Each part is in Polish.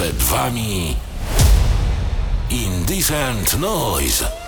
Przed wami Indecent Noise.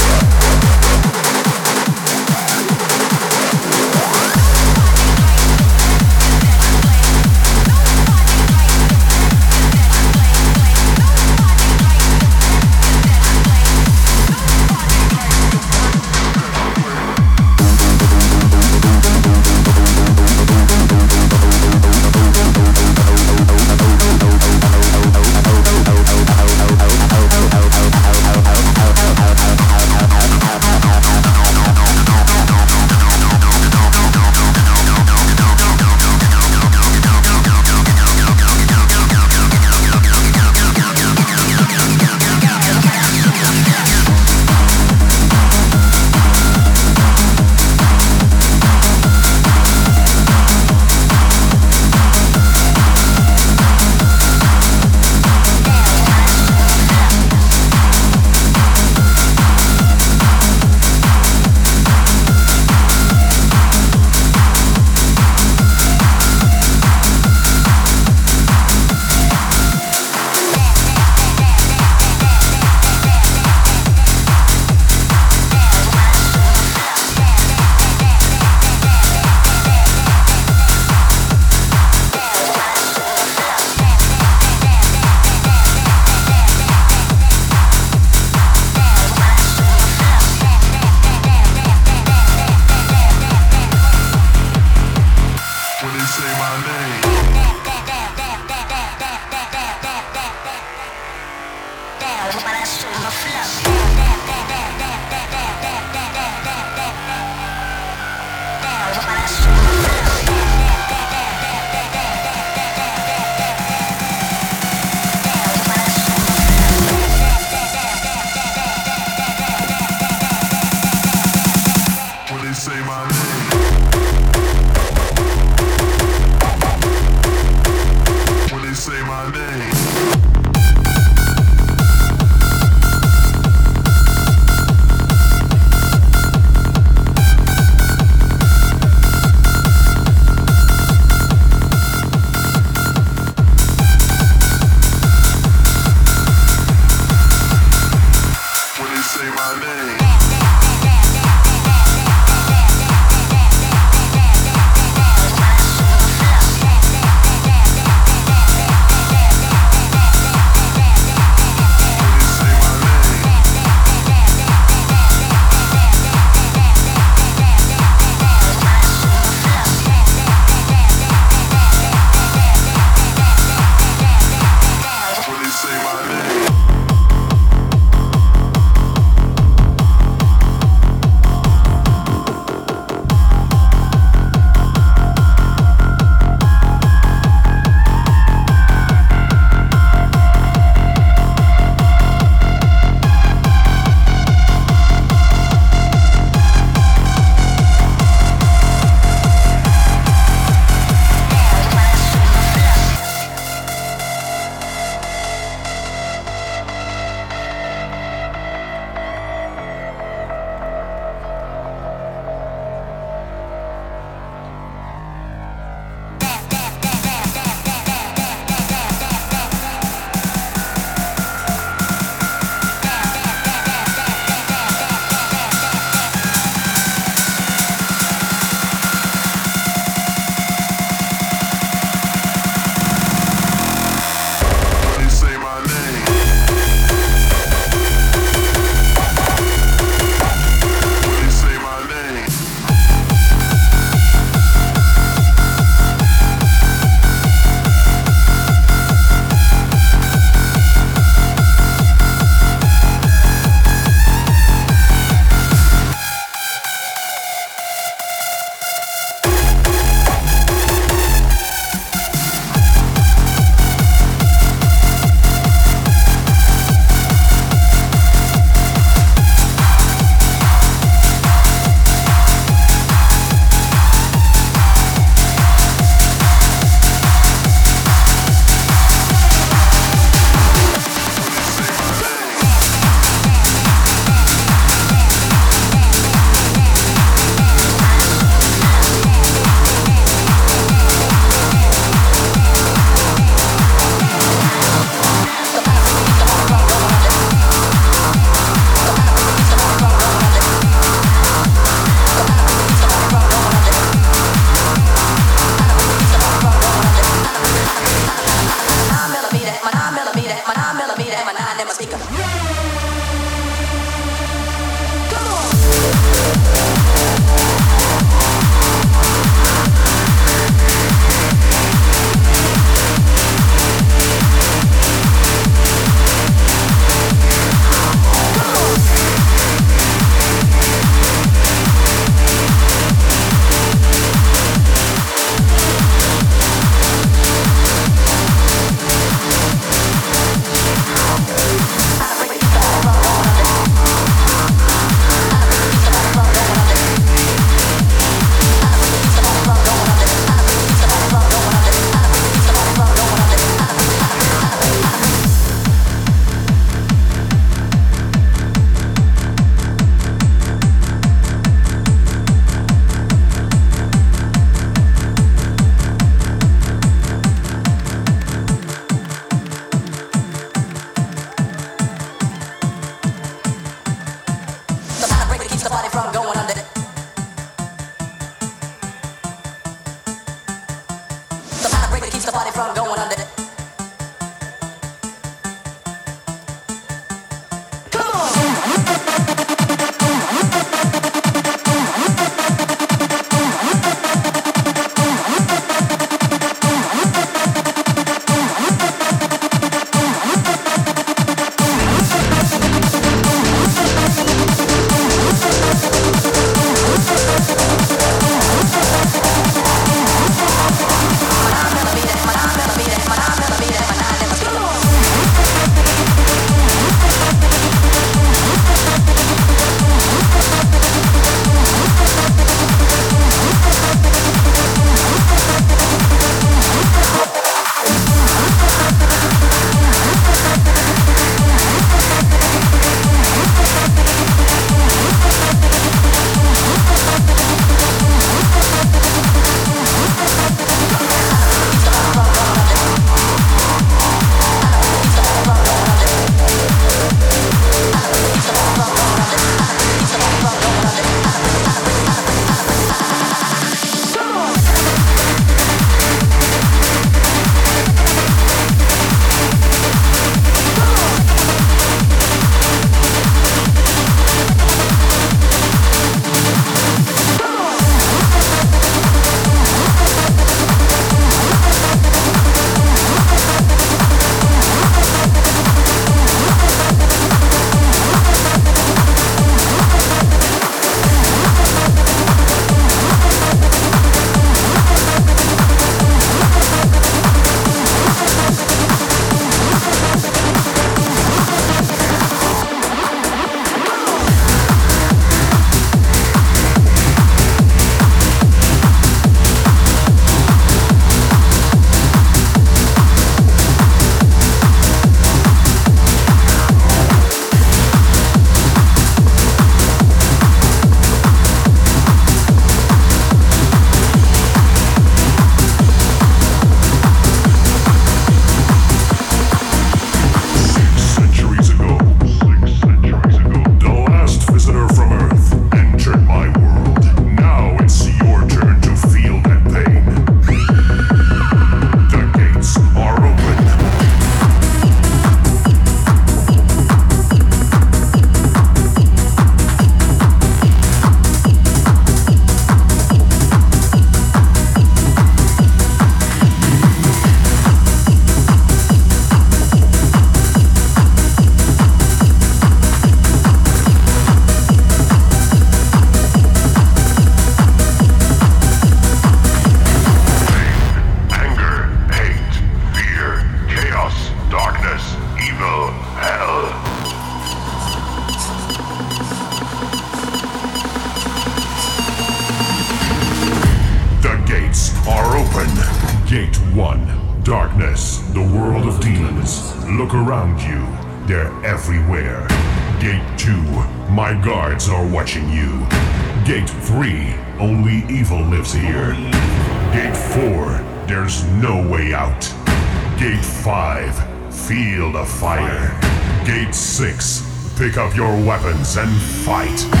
Weapons and fight. Fight.